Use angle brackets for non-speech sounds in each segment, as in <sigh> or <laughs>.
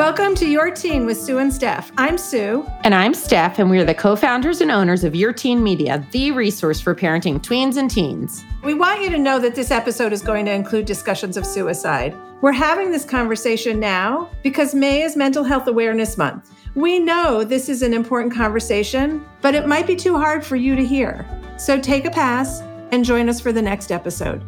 Welcome to Your Teen with Sue and Steph. I'm Sue. And I'm Steph, and we're the co founders and owners of Your Teen Media, the resource for parenting tweens and teens. We want you to know that this episode is going to include discussions of suicide. We're having this conversation now because May is Mental Health Awareness Month. We know this is an important conversation, but it might be too hard for you to hear. So take a pass and join us for the next episode.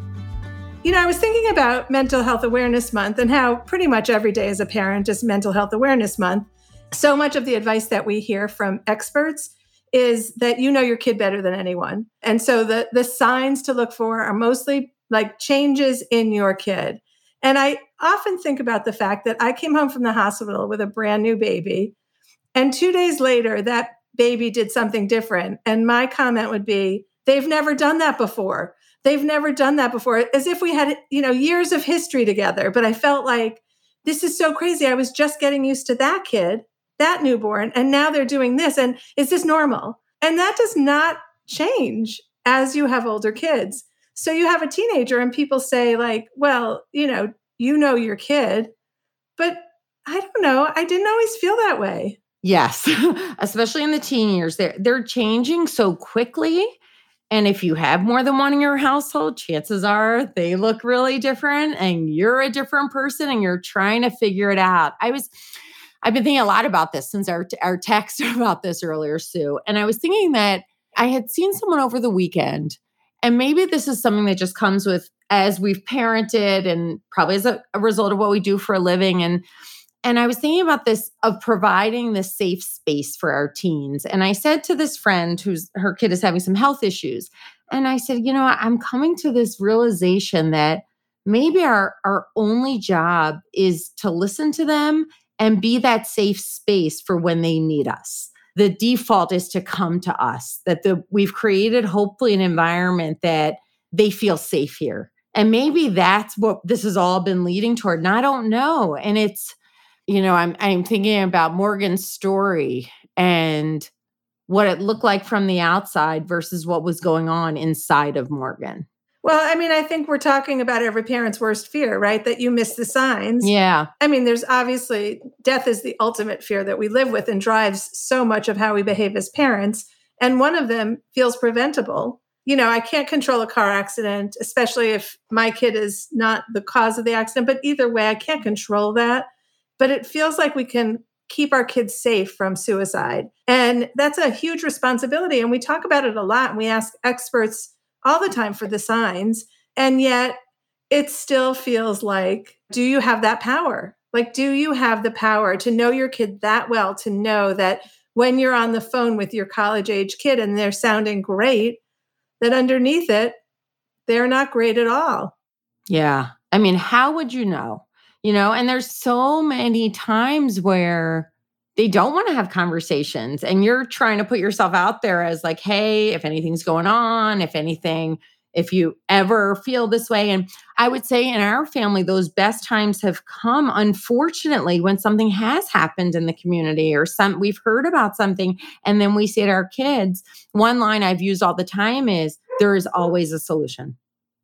You know, I was thinking about Mental Health Awareness Month and how pretty much every day as a parent is Mental Health Awareness Month. So much of the advice that we hear from experts is that you know your kid better than anyone. And so the the signs to look for are mostly like changes in your kid. And I often think about the fact that I came home from the hospital with a brand new baby and 2 days later that baby did something different and my comment would be they've never done that before they've never done that before as if we had you know years of history together but i felt like this is so crazy i was just getting used to that kid that newborn and now they're doing this and is this normal? And that does not change as you have older kids. So you have a teenager and people say like well you know you know your kid but i don't know i didn't always feel that way. Yes <laughs> especially in the teen years they're they're changing so quickly and if you have more than one in your household, chances are they look really different and you're a different person and you're trying to figure it out. I was I've been thinking a lot about this since our our text <laughs> about this earlier, Sue. And I was thinking that I had seen someone over the weekend and maybe this is something that just comes with as we've parented and probably as a, a result of what we do for a living and and I was thinking about this of providing this safe space for our teens. And I said to this friend who's her kid is having some health issues. And I said, you know, I'm coming to this realization that maybe our, our only job is to listen to them and be that safe space for when they need us. The default is to come to us, that the we've created hopefully an environment that they feel safe here. And maybe that's what this has all been leading toward. And I don't know. And it's you know, I'm I'm thinking about Morgan's story and what it looked like from the outside versus what was going on inside of Morgan. Well, I mean, I think we're talking about every parent's worst fear, right? That you miss the signs. Yeah. I mean, there's obviously death is the ultimate fear that we live with and drives so much of how we behave as parents. And one of them feels preventable. You know, I can't control a car accident, especially if my kid is not the cause of the accident. But either way, I can't control that but it feels like we can keep our kids safe from suicide. And that's a huge responsibility. And we talk about it a lot and we ask experts all the time for the signs. And yet it still feels like, do you have that power? Like, do you have the power to know your kid that well to know that when you're on the phone with your college age kid and they're sounding great, that underneath it, they're not great at all? Yeah. I mean, how would you know? You know and there's so many times where they don't want to have conversations and you're trying to put yourself out there as like hey if anything's going on if anything if you ever feel this way and i would say in our family those best times have come unfortunately when something has happened in the community or some we've heard about something and then we say to our kids one line i've used all the time is there is always a solution.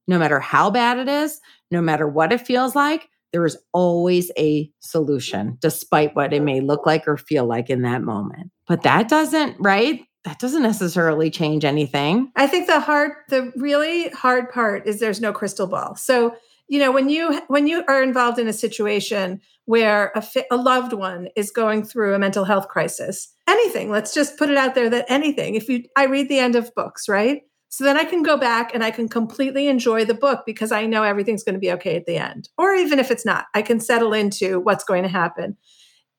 No matter how bad it is no matter what it feels like there is always a solution, mm-hmm. despite what it may look like or feel like in that moment. But that doesn't, right? That doesn't necessarily change anything. I think the hard, the really hard part is there's no crystal ball. So, you know, when you when you are involved in a situation where a, a loved one is going through a mental health crisis, anything, let's just put it out there that anything. If you, I read the end of books, right? So then I can go back and I can completely enjoy the book because I know everything's going to be okay at the end. Or even if it's not, I can settle into what's going to happen.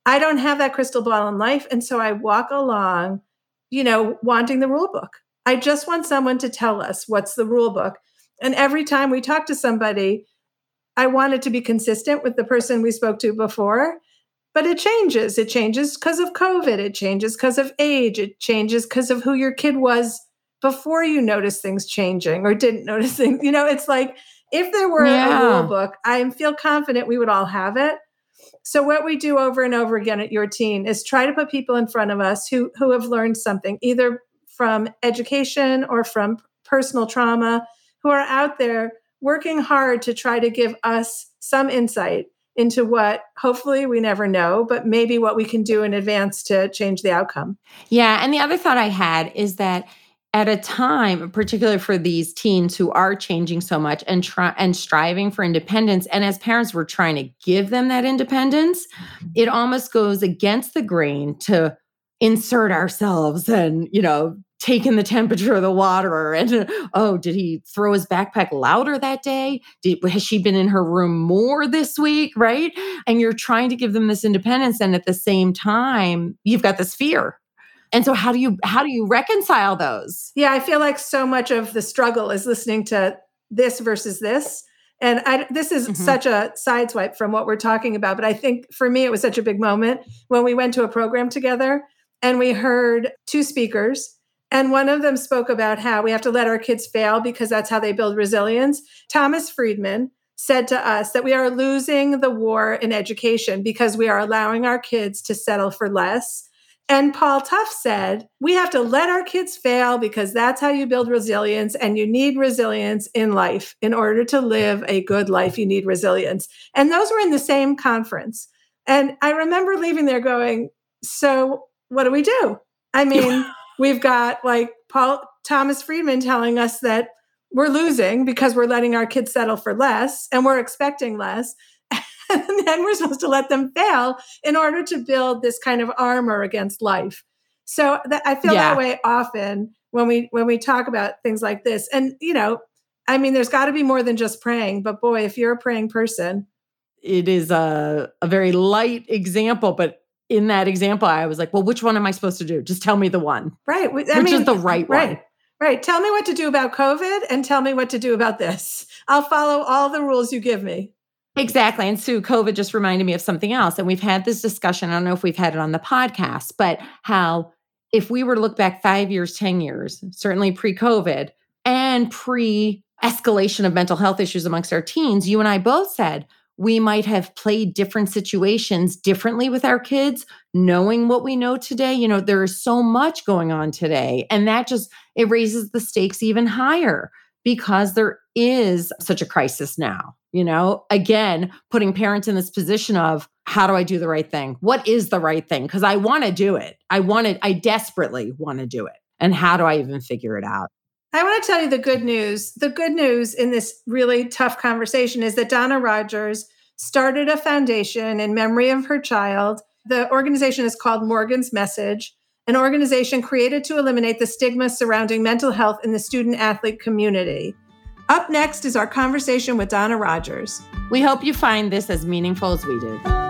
I don't have that crystal ball in life. And so I walk along, you know, wanting the rule book. I just want someone to tell us what's the rule book. And every time we talk to somebody, I want it to be consistent with the person we spoke to before. But it changes. It changes because of COVID. It changes because of age. It changes because of who your kid was before you notice things changing or didn't notice <laughs> things. You know, it's like if there were yeah. a rule book, I feel confident we would all have it. So what we do over and over again at your teen is try to put people in front of us who who have learned something either from education or from personal trauma who are out there working hard to try to give us some insight into what hopefully we never know, but maybe what we can do in advance to change the outcome. Yeah. And the other thought I had is that at a time, particularly for these teens who are changing so much and try and striving for independence, and as parents, we're trying to give them that independence, mm-hmm. it almost goes against the grain to insert ourselves and, you know, taking the temperature of the water and <laughs> oh did he throw his backpack louder that day? Did, has she been in her room more this week? Right? And you're trying to give them this independence and at the same time you've got this fear and so how do you how do you reconcile those? Yeah, I feel like so much of the struggle is listening to this versus this. And I, this is mm-hmm. such a sideswipe from what we're talking about. But I think for me, it was such a big moment when we went to a program together and we heard two speakers. And one of them spoke about how we have to let our kids fail because that's how they build resilience. Thomas Friedman said to us that we are losing the war in education because we are allowing our kids to settle for less and Paul Tough said, we have to let our kids fail because that's how you build resilience. And you need resilience in life. In order to live a good life, you need resilience. And those were in the same conference. And I remember leaving there going, so what do we do? I mean, we've got like Paul Thomas Friedman telling us that we're losing because we're letting our kids settle for less and we're expecting less. <laughs> and then we're supposed to let them fail in order to build this kind of armor against life. So that, I feel yeah. that way often when we when we talk about things like this. And you know, I mean, there's got to be more than just praying. But boy, if you're a praying person, it is a a very light example, but in that example, I was like, well, which one am I supposed to do? Just tell me the one. Right. I which mean, is the right, right one. Right. Tell me what to do about COVID and tell me what to do about this. I'll follow all the rules you give me. Exactly. And Sue, COVID just reminded me of something else. And we've had this discussion. I don't know if we've had it on the podcast, but how if we were to look back five years, 10 years, certainly pre COVID and pre escalation of mental health issues amongst our teens, you and I both said we might have played different situations differently with our kids, knowing what we know today. You know, there is so much going on today. And that just, it raises the stakes even higher because there is such a crisis now you know? Again putting parents in this position of how do i do the right thing? What is the right thing? Because i want to do it. I want to i desperately want to do it. And how do i even figure it out? I want to tell you the good news. The good news in this really tough conversation is that donna rodgers started a foundation in memory of her child. The organization is called morgan's message an organization created to eliminate the stigma surrounding mental health in the student athlete community up next is our conversation with Donna Rodgers. We hope you find this as meaningful as we did.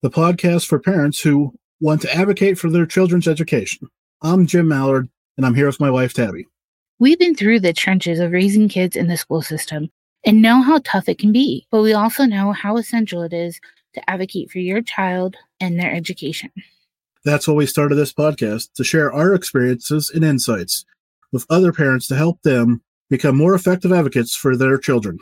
the podcast for parents who want to advocate for their children's education. I'm Jim Mallard, and I'm here with my wife, Tabby. We've been through the trenches of raising kids in the school system and know how tough it can be, but we also know how essential it is to advocate for your child and their education. That's why we started this podcast to share our experiences and insights with other parents to help them become more effective advocates for their children.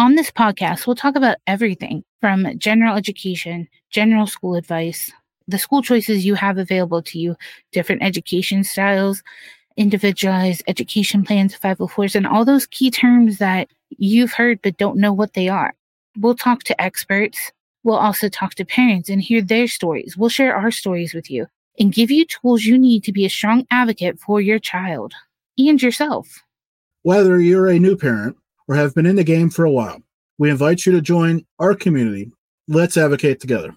On this podcast, we'll talk about everything from general education, general school advice, the school choices you have available to you, different education styles, individualized education plans, 504s, and all those key terms that you've heard but don't know what they are. We'll talk to experts. We'll also talk to parents and hear their stories. We'll share our stories with you and give you tools you need to be a strong advocate for your child and yourself. Whether you're a new parent or have been in the game for a while, we invite you to join our community. Let's advocate together.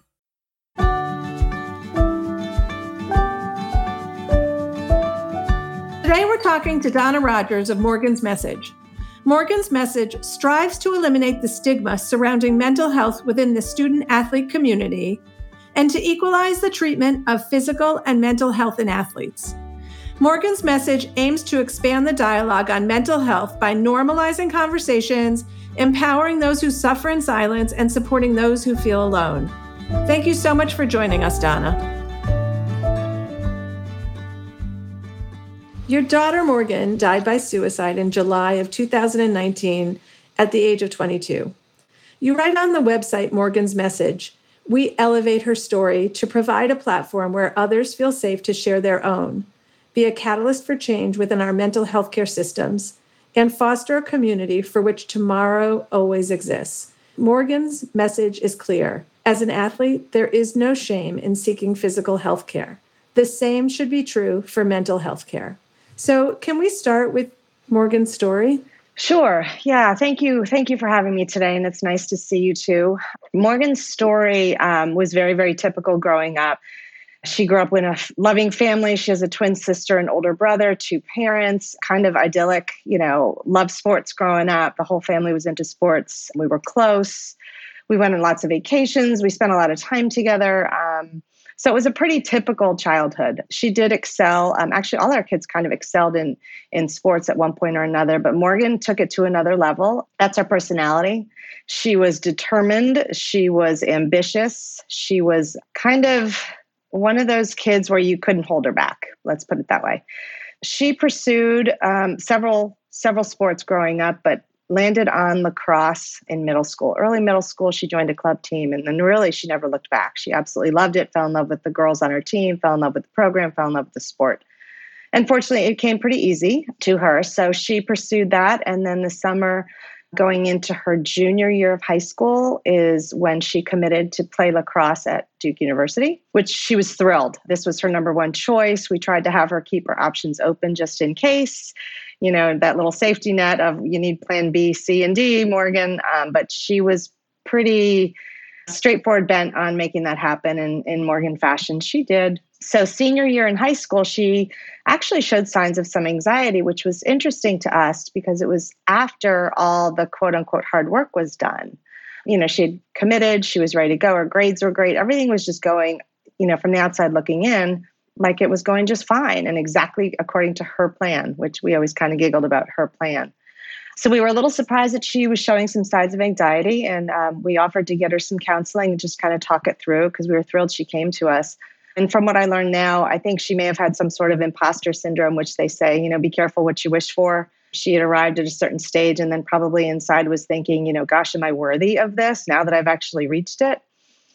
Today we're talking to Donna Rodgers of Morgan's Message. Morgan's message strives to eliminate the stigma surrounding mental health within the student athlete community and to equalize the treatment of physical and mental health in athletes. Morgan's message aims to expand the dialogue on mental health by normalizing conversations, empowering those who suffer in silence, and supporting those who feel alone. Thank you so much for joining us, Donna. Your daughter Morgan died by suicide in July of 2019 at the age of 22. You write on the website Morgan's message We elevate her story to provide a platform where others feel safe to share their own, be a catalyst for change within our mental health care systems, and foster a community for which tomorrow always exists. Morgan's message is clear. As an athlete, there is no shame in seeking physical health care. The same should be true for mental health care. So, can we start with Morgan's story? Sure. Yeah. Thank you. Thank you for having me today. And it's nice to see you too. Morgan's story um, was very, very typical growing up. She grew up in a loving family. She has a twin sister and older brother, two parents, kind of idyllic, you know, loved sports growing up. The whole family was into sports. We were close. We went on lots of vacations. We spent a lot of time together. Um, so it was a pretty typical childhood. She did excel. Um, actually, all our kids kind of excelled in in sports at one point or another. But Morgan took it to another level. That's her personality. She was determined. She was ambitious. She was kind of one of those kids where you couldn't hold her back. Let's put it that way. She pursued um, several several sports growing up, but landed on lacrosse in middle school. Early middle school, she joined a club team, and then really she never looked back. She absolutely loved it, fell in love with the girls on her team, fell in love with the program, fell in love with the sport. Unfortunately, it came pretty easy to her. So she pursued that. And then the summer going into her junior year of high school is when she committed to play lacrosse at Duke University, which she was thrilled. This was her number one choice. We tried to have her keep her options open just in case you know that little safety net of you need plan b c and d morgan um, but she was pretty straightforward bent on making that happen in, in morgan fashion she did so senior year in high school she actually showed signs of some anxiety which was interesting to us because it was after all the quote unquote hard work was done you know she had committed she was ready to go her grades were great everything was just going you know from the outside looking in like it was going just fine and exactly according to her plan, which we always kind of giggled about her plan. So we were a little surprised that she was showing some signs of anxiety, and um, we offered to get her some counseling and just kind of talk it through because we were thrilled she came to us. And from what I learned now, I think she may have had some sort of imposter syndrome, which they say, you know, be careful what you wish for. She had arrived at a certain stage and then probably inside was thinking, you know, gosh, am I worthy of this now that I've actually reached it?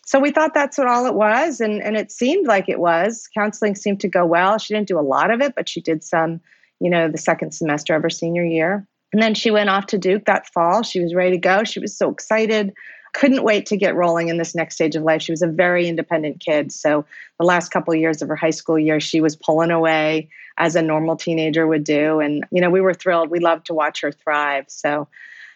So we thought that's what all it was. And, and it seemed like it was. Counseling seemed to go well. She didn't do a lot of it, but she did some, you know, the second semester of her senior year. And then she went off to Duke that fall. She was ready to go. She was so excited. Couldn't wait to get rolling in this next stage of life. She was a very independent kid. So the last couple of years of her high school year, she was pulling away as a normal teenager would do. And, you know, we were thrilled. We loved to watch her thrive. So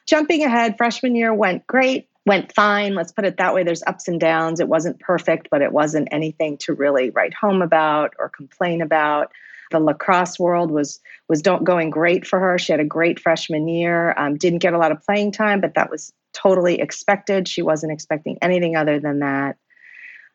jumping ahead, freshman year went great went fine. Let's put it that way. There's ups and downs. It wasn't perfect, but it wasn't anything to really write home about or complain about. The lacrosse world was was don't going great for her. She had a great freshman year. Um, didn't get a lot of playing time, but that was totally expected. She wasn't expecting anything other than that.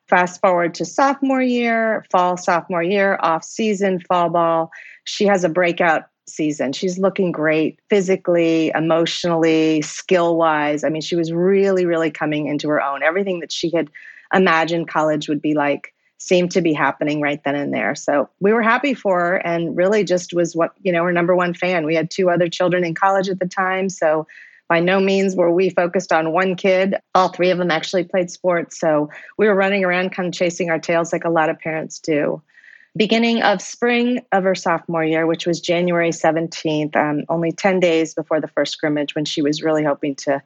Fast forward to sophomore year, fall sophomore year, off season, fall ball. She has a breakout season. She's looking great physically, emotionally, skill wise. I mean, she was really, really coming into her own. Everything that she had imagined college would be like seemed to be happening right then and there. So we were happy for her and really just was what, you know, her number one fan. We had two other children in college at the time. So by no means were we focused on one kid. All three of them actually played sports. So we were running around kind of chasing our tails like a lot of parents do beginning of spring of her sophomore year, which was January 17th, um, only 10 days before the first scrimmage, when she was really hoping to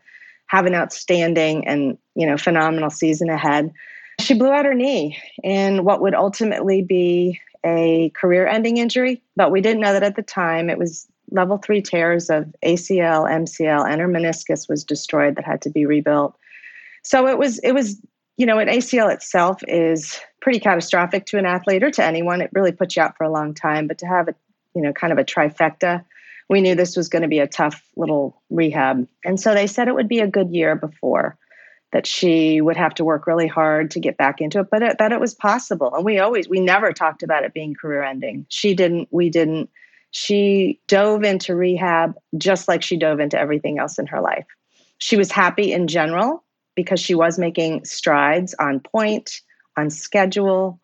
have an outstanding and you know phenomenal season ahead. She blew out her knee in what would ultimately be a career-ending injury, but we didn't know that at the time. It was level three tears of ACL, MCL, and her meniscus was destroyed that had to be rebuilt. So it was it was you know, an ACL itself is pretty catastrophic to an athlete or to anyone. It really puts you out for a long time. But to have a, you know, kind of a trifecta we knew this was going to be a tough little rehab. And so they said it would be a good year before that she would have to work really hard to get back into it, but it, that it was possible. And we always, we never talked about it being career ending. She didn't, we didn't. She dove into rehab just like she dove into everything else in her life. She was happy in general because she was making strides on point, on schedule.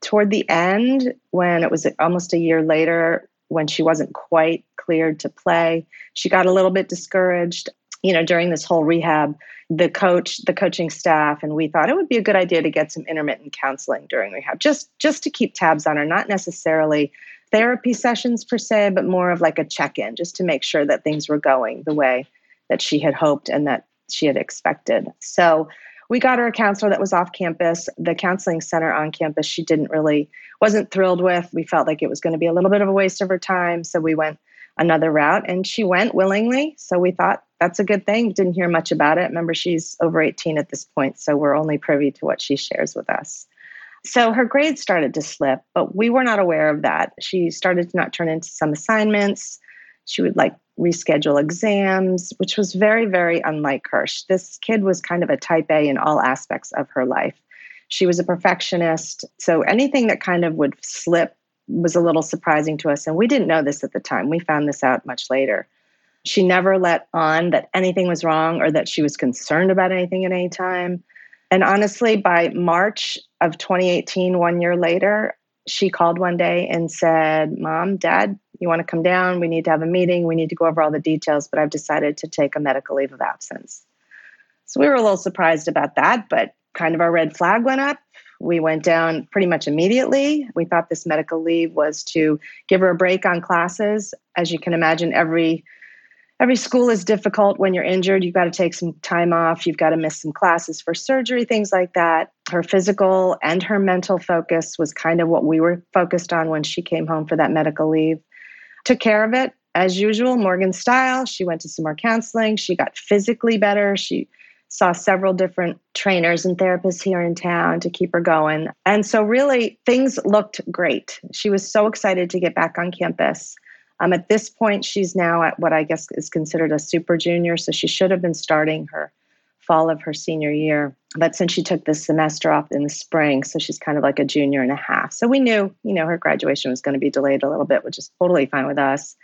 Toward the end, when it was almost a year later, when she wasn't quite cleared to play, she got a little bit discouraged. You know, during this whole rehab, the coach, the coaching staff, and we thought it would be a good idea to get some intermittent counseling during rehab, just just to keep tabs on her, not necessarily therapy sessions per se, but more of like a check-in, just to make sure that things were going the way that she had hoped and that she had expected. So we got her a counselor that was off campus. The counseling center on campus, she didn't really, wasn't thrilled with. We felt like it was going to be a little bit of a waste of her time. So we went another route and she went willingly. So we thought that's a good thing. Didn't hear much about it. Remember, she's over 18 at this point. So we're only privy to what she shares with us. So her grades started to slip, but we were not aware of that. She started to not turn into some assignments. She would like reschedule exams, which was very, very unlike her. This kid was kind of a type A in all aspects of her life. She was a perfectionist. So anything that kind of would slip was a little surprising to us. And we didn't know this at the time. We found this out much later. She never let on that anything was wrong or that she was concerned about anything at any time. And honestly, by March of 2018, one year later, she called one day and said, Mom, Dad, you want to come down? We need to have a meeting. We need to go over all the details, but I've decided to take a medical leave of absence. So we were a little surprised about that, but kind of our red flag went up. We went down pretty much immediately. We thought this medical leave was to give her a break on classes. As you can imagine, every every school is difficult when you're injured. You've got to take some time off. You've got to miss some classes for surgery, things like that. Her physical and her mental focus was kind of what we were focused on when she came home for that medical leave. Took care of it as usual, Morgan style. She went to some more counseling. She got physically better. She saw several different trainers and therapists here in town to keep her going. And so, really, things looked great. She was so excited to get back on campus. Um, at this point, she's now at what I guess is considered a super junior. So she should have been starting her fall of her senior year. But since she took this semester off in the spring, so she's kind of like a junior and a half. So we knew, you know, her graduation was going to be delayed a little bit, which is totally fine with us.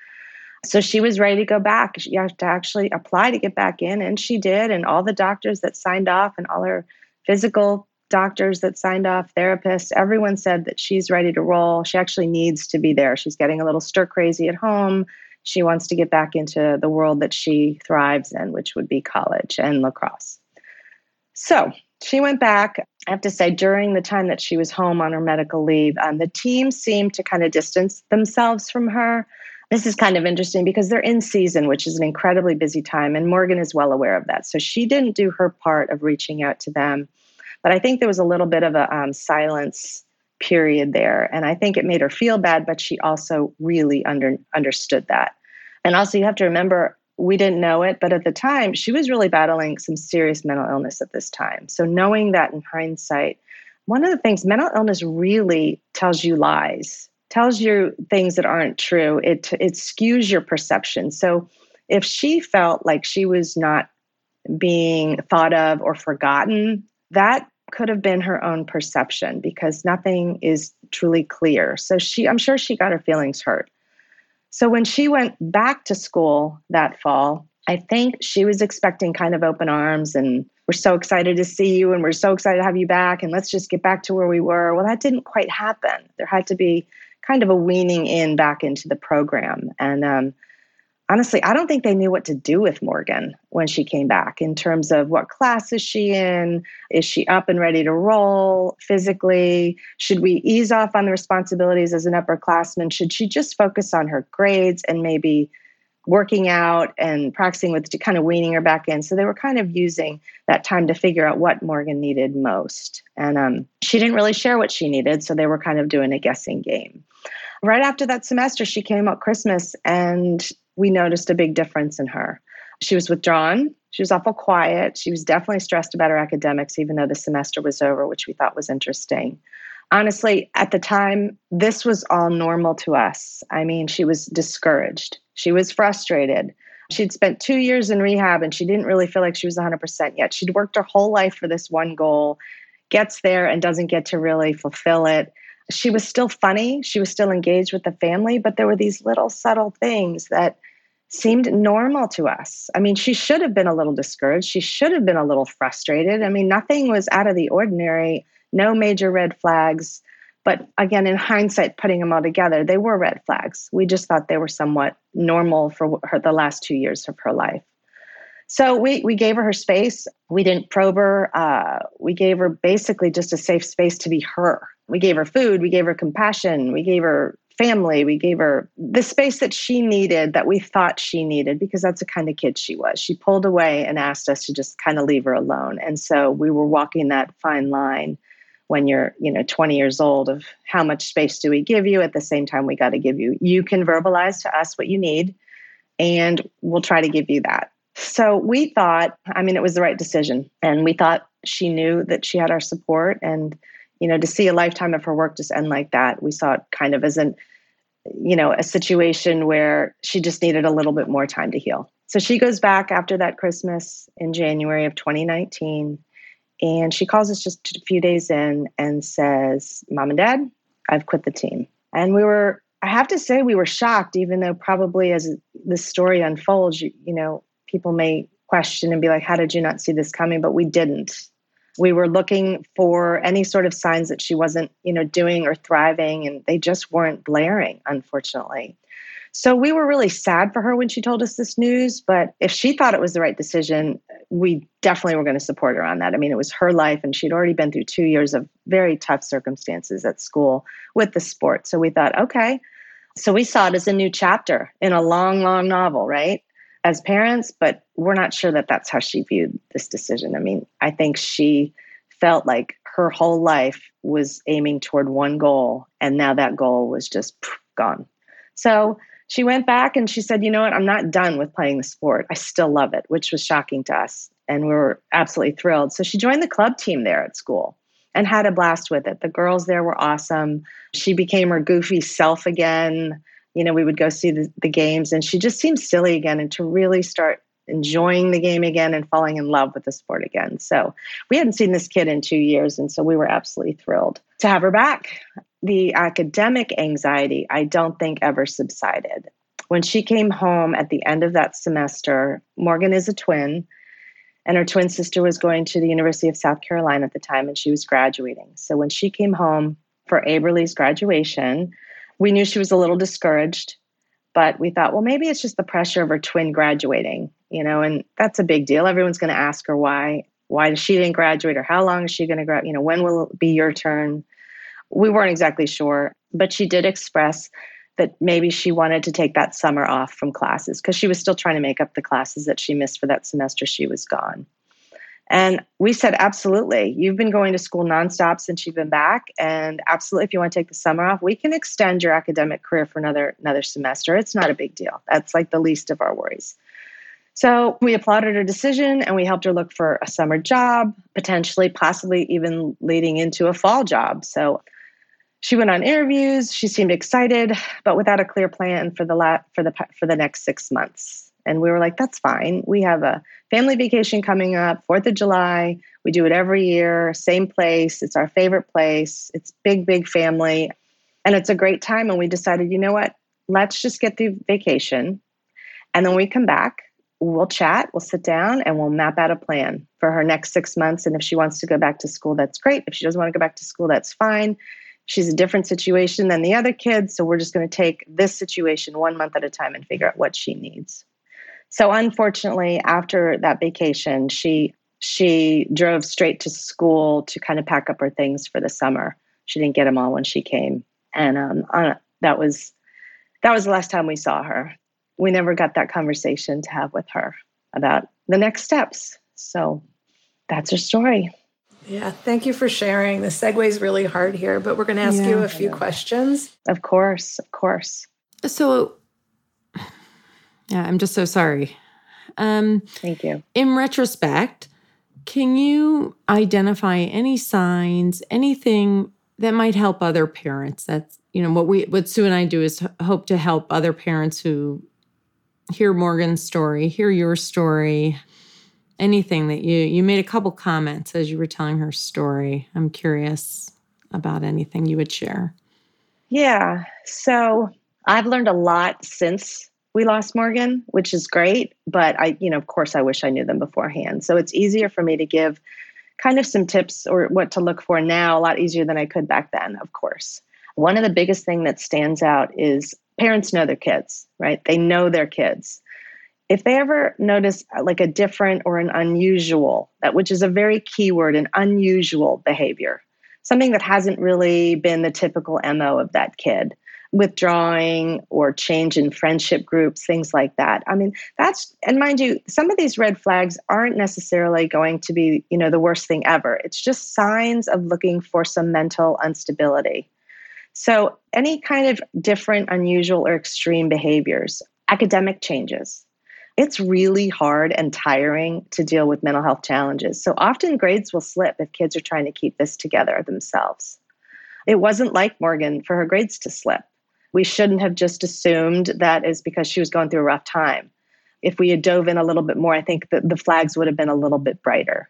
So she was ready to go back. She had to actually apply to get back in, and she did. And all the doctors that signed off and all her physical doctors that signed off, therapists, everyone said that she's ready to roll. She actually needs to be there. She's getting a little stir crazy at home. She wants to get back into the world that she thrives in, which would be college and lacrosse. So she went back. I have to say, during the time that she was home on her medical leave, um, the team seemed to kind of distance themselves from her. This is kind of interesting because they're in season, which is an incredibly busy time, and Morgan is well aware of that. So she didn't do her part of reaching out to them. But I think there was a little bit of a um, silence period there. And I think it made her feel bad, but she also really under, understood that. And also, you have to remember, we didn't know it, but at the time, she was really battling some serious mental illness at this time. So, knowing that in hindsight, one of the things mental illness really tells you lies, tells you things that aren't true. It, it skews your perception. So, if she felt like she was not being thought of or forgotten that could have been her own perception because nothing is truly clear. So she I'm sure she got her feelings hurt. So when she went back to school that fall, I think she was expecting kind of open arms and we're so excited to see you and we're so excited to have you back and let's just get back to where we were. Well, that didn't quite happen. There had to be kind of a weaning in back into the program. And um, honestly, I don't think they knew what to do with Morgan when she came back in terms of what class is she in? Is she up and ready to roll physically? Should we ease off on the responsibilities as an upperclassman? Should she just focus on her grades and maybe working out and practicing with kind of weaning her back in? So they were kind of using that time to figure out what Morgan needed most. And um, she didn't really share what she needed, so they were kind of doing a guessing game. Right after that semester, she came up Christmas and we noticed a big difference in her. She was withdrawn. She was awful quiet. She was definitely stressed about her academics, even though the semester was over, which we thought was interesting. honestly, at the time, this was all normal to us. I mean, she was discouraged, she was frustrated. She'd spent two years in rehab and she didn't really feel like she was 100% yet. She'd worked her whole life for this one goal, gets there and doesn't get to really fulfill it. She was still funny. She was still engaged with the family, but there were these little subtle things that seemed normal to us. I mean, she should have been a little discouraged. She should have been a little frustrated. I mean, nothing was out of the ordinary, no major red flags. But again, in hindsight, putting them all together, they were red flags. We just thought they were somewhat normal for her the last two years of her life. So we we gave her her space. We didn't probe her. Uh, we gave her basically just a safe space to be her. We gave her food. We gave her compassion. We gave her family. We gave her the space that she needed, that we thought she needed, because that's the kind of kid she was. She pulled away and asked us to just kind of leave her alone. And so we were walking that fine line when you're you know 20 years old of how much space do we give you at the same time we got to give you you can verbalize to us what you need and we'll try to give you that so we thought i mean it was the right decision and we thought she knew that she had our support and you know to see a lifetime of her work just end like that we saw it kind of as an you know a situation where she just needed a little bit more time to heal so she goes back after that christmas in january of 2019 and she calls us just a few days in and says, Mom and Dad, I've quit the team. And we were, I have to say, we were shocked, even though probably as this story unfolds, you, you know, people may question and be like, How did you not see this coming? But we didn't. We were looking for any sort of signs that she wasn't, you know, doing or thriving, and they just weren't blaring, unfortunately. So we were really sad for her when she told us this news. But if she thought it was the right decision, we definitely were going to support her on that. I mean, it was her life, and she'd already been through two years of very tough circumstances at school with the sport. So we thought, okay. So we saw it as a new chapter in a long, long novel, right? As parents, but we're not sure that that's how she viewed this decision. I mean, I think she felt like her whole life was aiming toward one goal, and now that goal was just gone. So she went back and she said, You know what? I'm not done with playing the sport. I still love it, which was shocking to us. And we were absolutely thrilled. So she joined the club team there at school and had a blast with it. The girls there were awesome. She became her goofy self again. You know, we would go see the, the games and she just seemed silly again and to really start enjoying the game again and falling in love with the sport again. So we hadn't seen this kid in two years. And so we were absolutely thrilled to have her back the academic anxiety, I don't think ever subsided. When she came home at the end of that semester, Morgan is a twin, and her twin sister was going to the University of South Carolina at the time, and she was graduating. So when she came home for Aberley's graduation, we knew she was a little discouraged, but we thought, well, maybe it's just the pressure of her twin graduating, you know, and that's a big deal. Everyone's going to ask her why, why she didn't graduate, or how long is she going to graduate? You know, when will it be your turn? we weren't exactly sure, but she did express that maybe she wanted to take that summer off from classes because she was still trying to make up the classes that she missed for that semester she was gone. And we said, absolutely. You've been going to school nonstop since you've been back. And absolutely, if you want to take the summer off, we can extend your academic career for another another semester. It's not a big deal. That's like the least of our worries. So we applauded her decision and we helped her look for a summer job, potentially, possibly even leading into a fall job. So she went on interviews. She seemed excited, but without a clear plan for the la- for the for the next six months. And we were like, "That's fine. We have a family vacation coming up, Fourth of July. We do it every year, same place. It's our favorite place. It's big, big family, and it's a great time." And we decided, you know what? Let's just get through vacation, and then we come back. We'll chat. We'll sit down, and we'll map out a plan for her next six months. And if she wants to go back to school, that's great. If she doesn't want to go back to school, that's fine she's a different situation than the other kids. So we're just going to take this situation one month at a time and figure out what she needs. So unfortunately, after that vacation, she she drove straight to school to kind of pack up her things for the summer. She didn't get them all when she came, and um, on, that was that was the last time we saw her. We never got that conversation to have with her about the next steps. So that's her story. Yeah, thank you for sharing. The segue is really hard here, but we're going to ask yeah, you a few questions. Of course, of course. So, yeah, I'm just so sorry. Um, thank you. In retrospect, can you identify any signs, anything that might help other parents. That's you know what we what Sue and I do is hope to help other parents who hear Morgan's story, hear your story, anything that you you made a couple comments as you were telling her story. I'm curious about anything you would share. Yeah. So I've learned a lot since we lost Morgan, which is great. But I, you know, of course, I wish I knew them beforehand. So it's easier for me to give kind of some tips or what to look for now, a lot easier than I could back then, of course. One of the biggest thing that stands out is parents know their kids, right? They know their kids. If they ever notice uh, like a different or an unusual, that which is a very key word, an unusual behavior, something that hasn't really been the typical MO of that kid, withdrawing or change in friendship groups, things like that. I mean, that's, and mind you, some of these red flags aren't necessarily going to be, you know, the worst thing ever. It's just signs of looking for some mental instability. So, any kind of different, unusual, or extreme behaviors, academic changes, it's really hard and tiring to deal with mental health challenges. So, often grades will slip if kids are trying to keep this together themselves. It wasn't like Morgan for her grades to slip we shouldn't have just assumed that is because she was going through a rough time. If we had dove in a little bit more, I think that the flags would have been a little bit brighter.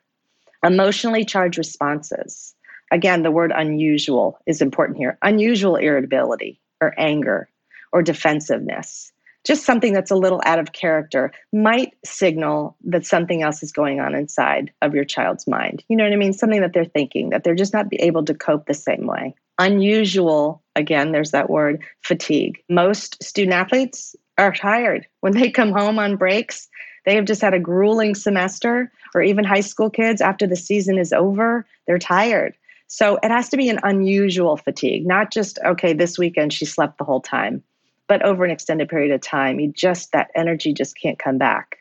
Emotionally charged responses. Again, the word unusual is important here. Unusual irritability or anger or defensiveness. Just something that's a little out of character might signal that something else is going on inside of your child's mind. You know what I mean? Something that they're thinking, that they're just not able to cope the same way unusual, again, there's that word, fatigue. Most student athletes are tired when they come home on breaks. They have just had a grueling semester, or even high school kids after the season is over, they're tired. So it has to be an unusual fatigue, not just, okay, this weekend she slept the whole time, but over an extended period of time, you just, that energy just can't come back.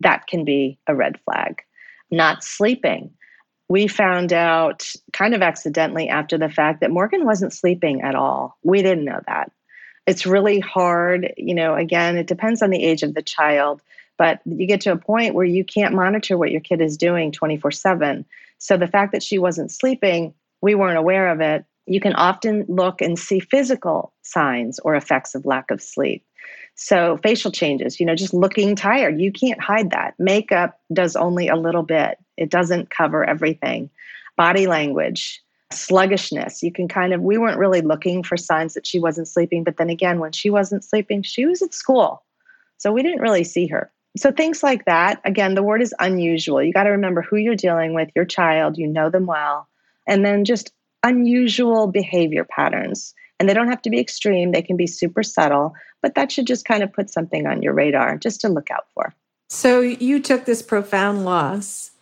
That can be a red flag. Not sleeping we found out kind of accidentally after the fact that Morgan wasn't sleeping at all. We didn't know that. It's really hard. You know, again, it depends on the age of the child, but you get to a point where you can't monitor what your kid is doing 24 7. So the fact that she wasn't sleeping, we weren't aware of it. You can often look and see physical signs or effects of lack of sleep. So, facial changes, you know, just looking tired, you can't hide that. Makeup does only a little bit, it doesn't cover everything. Body language, sluggishness, you can kind of, we weren't really looking for signs that she wasn't sleeping. But then again, when she wasn't sleeping, she was at school. So, we didn't really see her. So, things like that, again, the word is unusual. You got to remember who you're dealing with, your child, you know them well. And then just unusual behavior patterns and they don't have to be extreme, they can be super subtle, but that should just kind of put something on your radar just to look out for. So you took this profound loss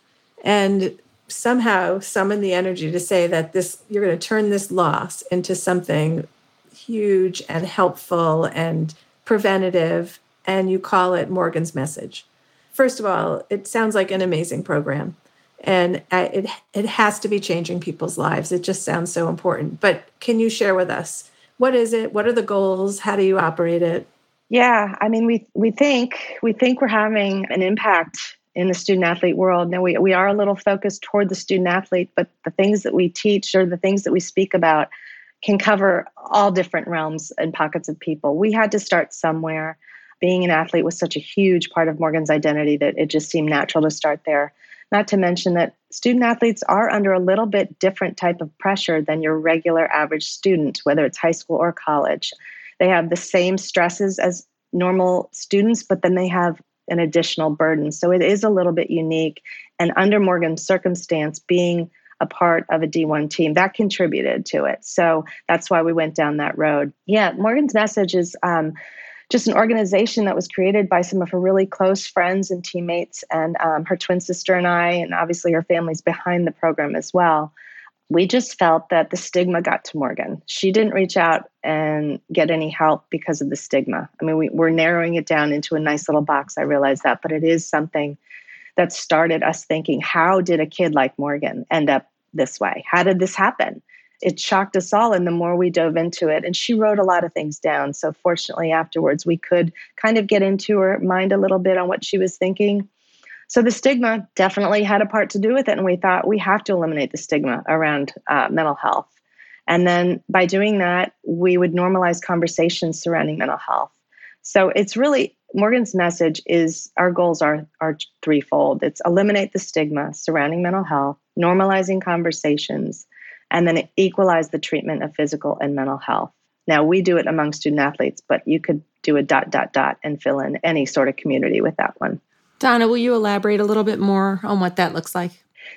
and somehow summoned the energy to say that this you're going to turn this loss into something huge and helpful and preventative and you call it Morgan's message. First of all, it sounds like an amazing program and it it has to be changing people's lives. It just sounds so important. But can you share with us what is it? What are the goals? How do you operate it? Yeah, I mean, we we think we think we're having an impact in the student athlete world. Now we we are a little focused toward the student athlete, but the things that we teach or the things that we speak about can cover all different realms and pockets of people. We had to start somewhere. Being an athlete was such a huge part of Morgan's identity that it just seemed natural to start there. Not to mention that student athletes are under a little bit different type of pressure than your regular average student, whether it's high school or college. They have the same stresses as normal students, but then they have an additional burden. So it is a little bit unique. And under Morgan's circumstance, being a part of a D1 team, that contributed to it. So that's why we went down that road. Yeah, Morgan's message is um, just an organization that was created by some of her really close friends and teammates, and um, her twin sister and I, and obviously her family's behind the program as well. We just felt that the stigma got to Morgan. She didn't reach out and get any help because of the stigma. I mean, we, we're narrowing it down into a nice little box. I realize that, but it is something that started us thinking how did a kid like Morgan end up this way? How did this happen? It shocked us all and the more we dove into it and she wrote a lot of things down so fortunately afterwards we could kind of get into her mind a little bit on what she was thinking so the stigma definitely had a part to do with it and we thought we have to eliminate the stigma around uh, mental health And then by doing that, we would normalize conversations surrounding mental health. So it's really Morgan's message is our goals are are threefold. It's eliminate the stigma surrounding mental health, normalizing conversations, and then equalize the treatment of physical and mental health. Now we do it among student athletes, but you could do a dot dot dot and fill in any sort of community with that one. Donna, will you elaborate a little bit more on what that looks like?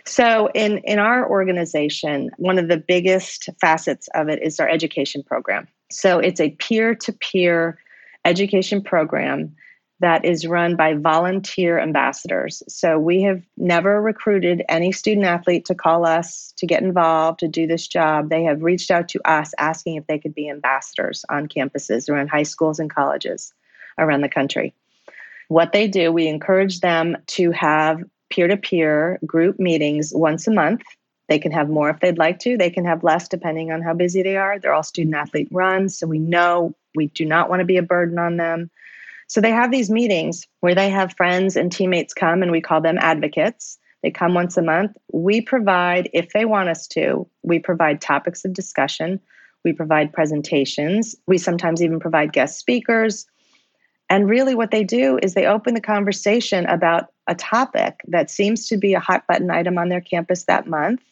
So in in our organization, one of the biggest facets of it is our education program. So it's a peer-to-peer education program that is run by volunteer ambassadors. So we have never recruited any student athlete to call us to get involved to do this job. They have reached out to us asking if they could be ambassadors on campuses around high schools and colleges around the country. What they do, we encourage them to have peer to peer group meetings once a month. They can have more if they'd like to. They can have less depending on how busy they are. They're all student athlete run, so we know we do not want to be a burden on them. So they have these meetings where they have friends and teammates come, and we call them advocates. They come once a month. We provide, if they want us to, we provide topics of discussion. We provide presentations. We sometimes even provide guest speakers. And really, what they do is they open the conversation about a topic that seems to be a hot button item on their campus that month,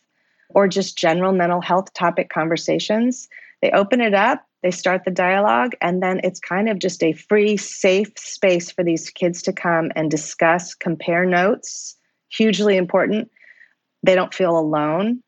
or just general mental health topic conversations. They open it up they start the dialogue, and then it's kind of just a free, safe space for these kids to come and discuss, compare notes. Hugely important. They don't feel alone.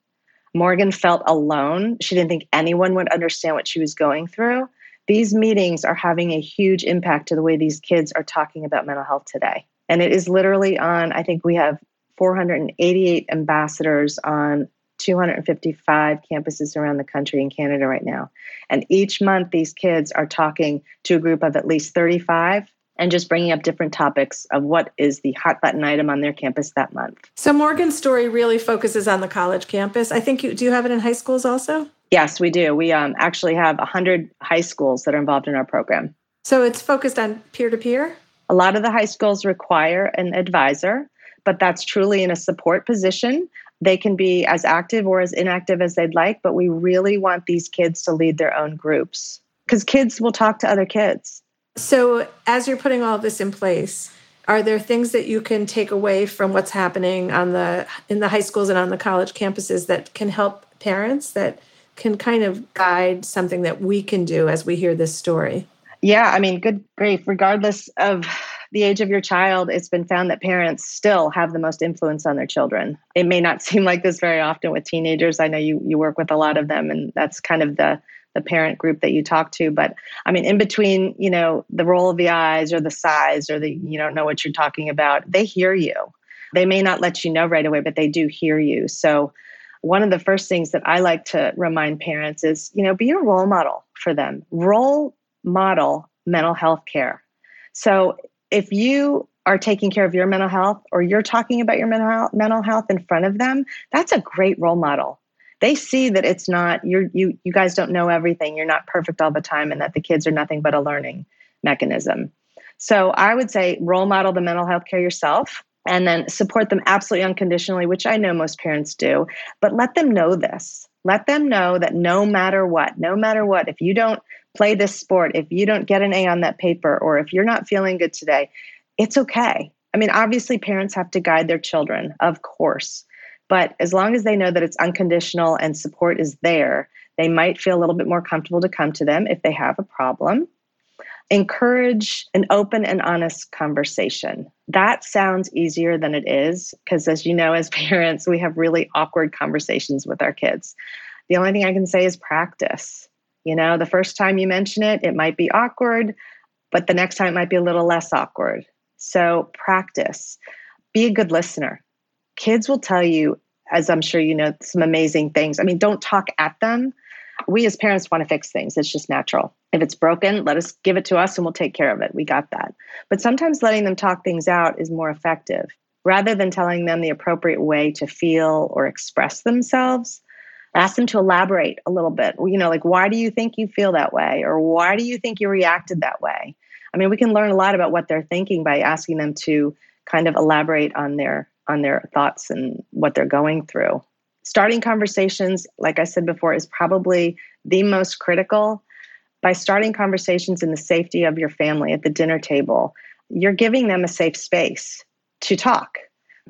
Morgan felt alone. She didn't think anyone would understand what she was going through. These meetings are having a huge impact to the way these kids are talking about mental health today. And it is literally on, I think we have 488 ambassadors on 255 campuses around the country in Canada right now. And each month, these kids are talking to a group of at least 35 and just bringing up different topics of what is the hot button item on their campus that month. So Morgan's story really focuses on the college campus. I think you do you have it in high schools also? Yes, we do. We um, actually have 100 high schools that are involved in our program. So it's focused on peer to peer? A lot of the high schools require an advisor, but that's truly in a support position they can be as active or as inactive as they'd like, but we really want these kids to lead their own groups because kids will talk to other kids. So, as you're putting all this in place, are there things that you can take away from what's happening on the in the high schools and on the college campuses that can help parents that can kind of guide something that we can do as we hear this story? Yeah, I mean, good grief, regardless of the age of your child, it's been found that parents still have the most influence on their children. It may not <laughs> seem like this very often with teenagers. I know you you work with a lot of them, and that's kind of the the parent group that you talk to. But I mean, in between, you know, the roll of the eyes or the sighs or the you don't know what you're talking about, they hear you. They may not let you know right away, but they do hear you. So one of the first things that I like to remind parents is, you know, be a role model for them. Role model mental health care. So if you are taking care of your mental health or you're talking about your mental health in front of them, that's a great role model. They see that it's not you're you you guys don't know everything. You're not perfect all the time and that the kids are nothing but a learning mechanism. So I would say role model the mental health care yourself and then support them absolutely unconditionally, which I know most parents do, but let them know this. Let them know that no matter what, no matter what, if you don't play this sport, if you don't get an A on that paper, or if you're not feeling good today, it's okay. I mean, obviously, parents have to guide their children, of course. But as long as they know that it's unconditional and support is there, they might feel a little bit more comfortable to come to them if they have a problem. Encourage an open and honest conversation. That sounds easier than it is because, as you know, as <laughs> parents, we have really awkward conversations with our kids. The only thing I can say is practice. You know, the first time you mention it, it might be awkward, but the next time it might be a little less awkward. So practice. Be a good listener. Kids will tell you, as I'm sure you know, some amazing things. I mean, don't talk at them. We as parents want to fix things. It's just natural. If it's broken, let us give it to us and we'll take care of it. We got that. But sometimes letting them talk things out is more effective. Rather than telling them the appropriate way to feel or express themselves, ask them to elaborate a little bit you know like why do you think you feel that way or why do you think you reacted that way i mean we can learn a lot about what they're thinking by asking them to kind of elaborate on their on their thoughts and what they're going through starting conversations, like I said before, is probably the most critical. By starting conversations in the safety of your family at the dinner table, you're giving them a safe space to talk.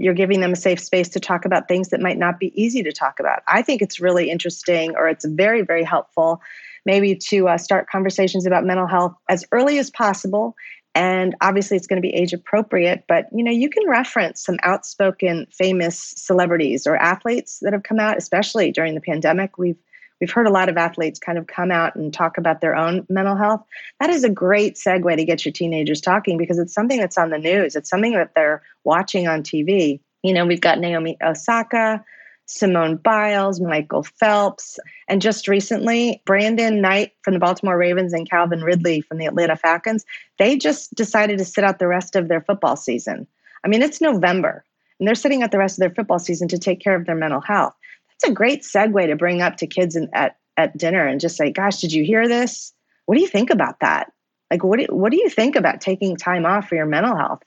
You're giving them a safe space to talk about things that might not be easy to talk about. I think it's really interesting, or it's very, very helpful, maybe to uh, start conversations about mental health as early as possible and obviously it's going to be age appropriate but you know you can reference some outspoken famous celebrities or athletes that have come out especially during the pandemic we've we've heard a lot of athletes kind of come out and talk about their own mental health that is a great segue to get your teenagers talking because it's something that's on the news it's something that they're watching on tv you know we've got naomi osaka Simone Biles, Michael Phelps, and just recently, Brandon Knight from the Baltimore Ravens and Calvin Ridley from the Atlanta Falcons, they just decided to sit out the rest of their football season. I mean, it's November, and they're sitting out the rest of their football season to take care of their mental health. That's a great segue to bring up to kids in, at, at dinner and just say, Gosh, did you hear this? What do you think about that? Like, what do, what do you think about taking time off for your mental health?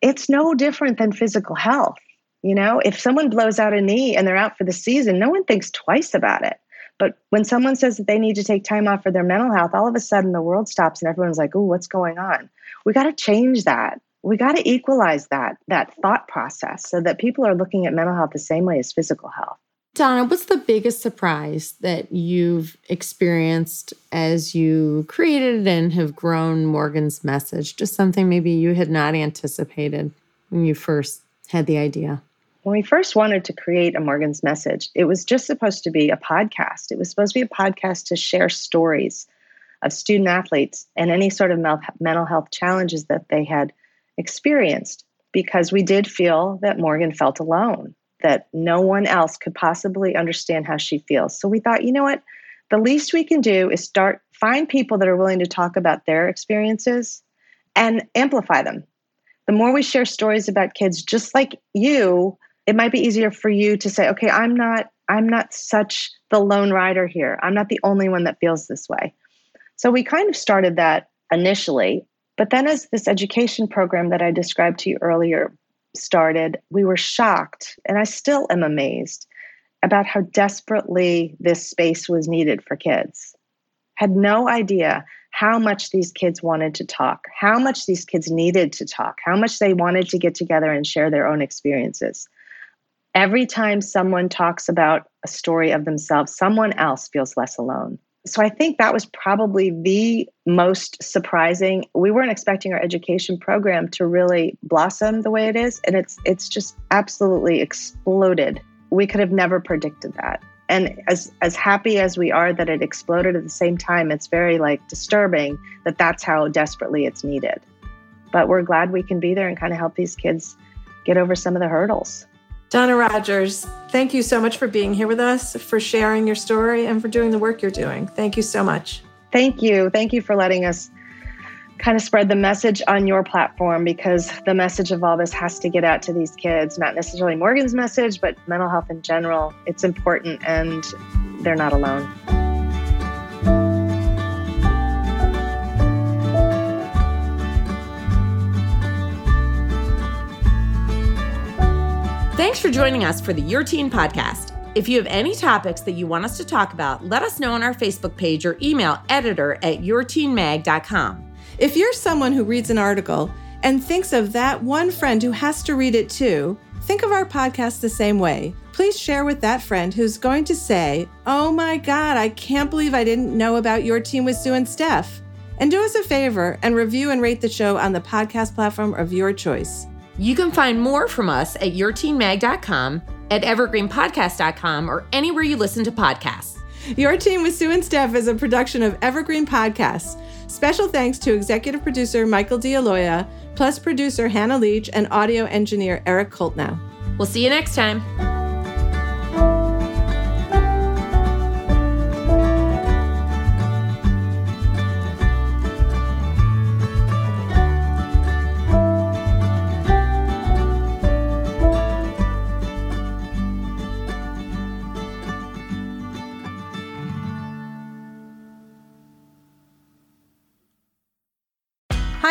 It's no different than physical health you know, if someone blows out a knee and they're out for the season, no one thinks twice about it. But when someone says that they need to take time off for their mental health, all of a sudden the world stops and everyone's like, "Oh, what's going on?" We got to change that. We got to equalize that that thought process so that people are looking at mental health the same way as physical health. Donna, what's the biggest surprise that you've experienced as you created and have grown Morgan's message? Just something maybe you had not anticipated when you first had the idea when we first wanted to create a Morgan's message, it was just supposed to be a podcast. It was supposed to be a podcast to share stories of student athletes and any sort of mental health challenges that they had experienced because we did feel that Morgan felt alone, that no one else could possibly understand how she feels. So we thought, you know what? The least we can do is start find people that are willing to talk about their experiences and amplify them. The more we share stories about kids just like you it might be easier for you to say okay i'm not i'm not such the lone rider here i'm not the only one that feels this way so we kind of started that initially but then as this education program that i described to you earlier started we were shocked and i still am amazed about how desperately this space was needed for kids had no idea how much these kids wanted to talk, how much these kids needed to talk, how much they wanted to get together and share their own experiences every time someone talks about a story of themselves, someone else feels less alone. So I think that was probably the most surprising. We weren't expecting our education program to really blossom the way it is, and it's it's just absolutely exploded. We could have never predicted that. And as as happy as we are that it exploded at the same time, it's very like disturbing that that's how desperately it's needed. But we're glad we can be there and kind of help these kids get over some of the hurdles. Donna Rodgers, thank you so much for being here with us, for sharing your story, and for doing the work you're doing. Thank you so much. Thank you. Thank you for letting us kind of spread the message on your platform because the message of all this has to get out to these kids, not necessarily Morgan's message, but mental health in general. It's important and they're not alone. Thanks for joining us for the Your Teen podcast. If you have any topics that you want us to talk about, let us know on our Facebook page or email editor at yourteenmag.com. If you're someone who reads an article and thinks of that one friend who has to read it too, think of our podcast the same way. Please share with that friend who's going to say, Oh my God, I can't believe I didn't know about Your Teen with Sue and Steph. And do us a favor and review and rate the show on the podcast platform of your choice. You can find more from us at yourteenmag.com, at evergreenpodcast.com, or anywhere you listen to podcasts. Your Teen with Sue and Steph is a production of Evergreen Podcasts. Special thanks to executive producer Michael D'Aloia, plus producer Hannah Leach, and audio engineer Eric Koltnow. We'll see you next time.